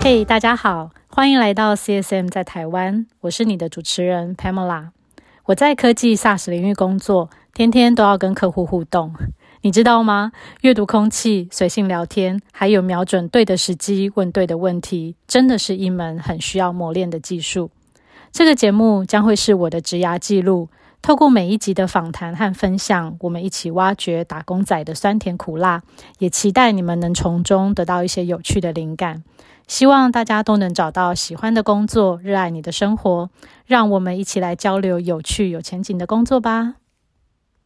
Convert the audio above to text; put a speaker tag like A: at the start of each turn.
A: 嘿，大家好，欢迎来到 CSM 在台湾，我是你的主持人 Pamela。我在科技 SaaS 领域工作，天天都要跟客户互动。你知道吗？阅读空气、随性聊天，还有瞄准对的时机问对的问题，真的是一门很需要磨练的技术。这个节目将会是我的职涯记录，透过每一集的访谈和分享，我们一起挖掘打工仔的酸甜苦辣，也期待你们能从中得到一些有趣的灵感。希望大家都能找到喜欢的工作，热爱你的生活。让我们一起来交流有趣、有前景的工作吧。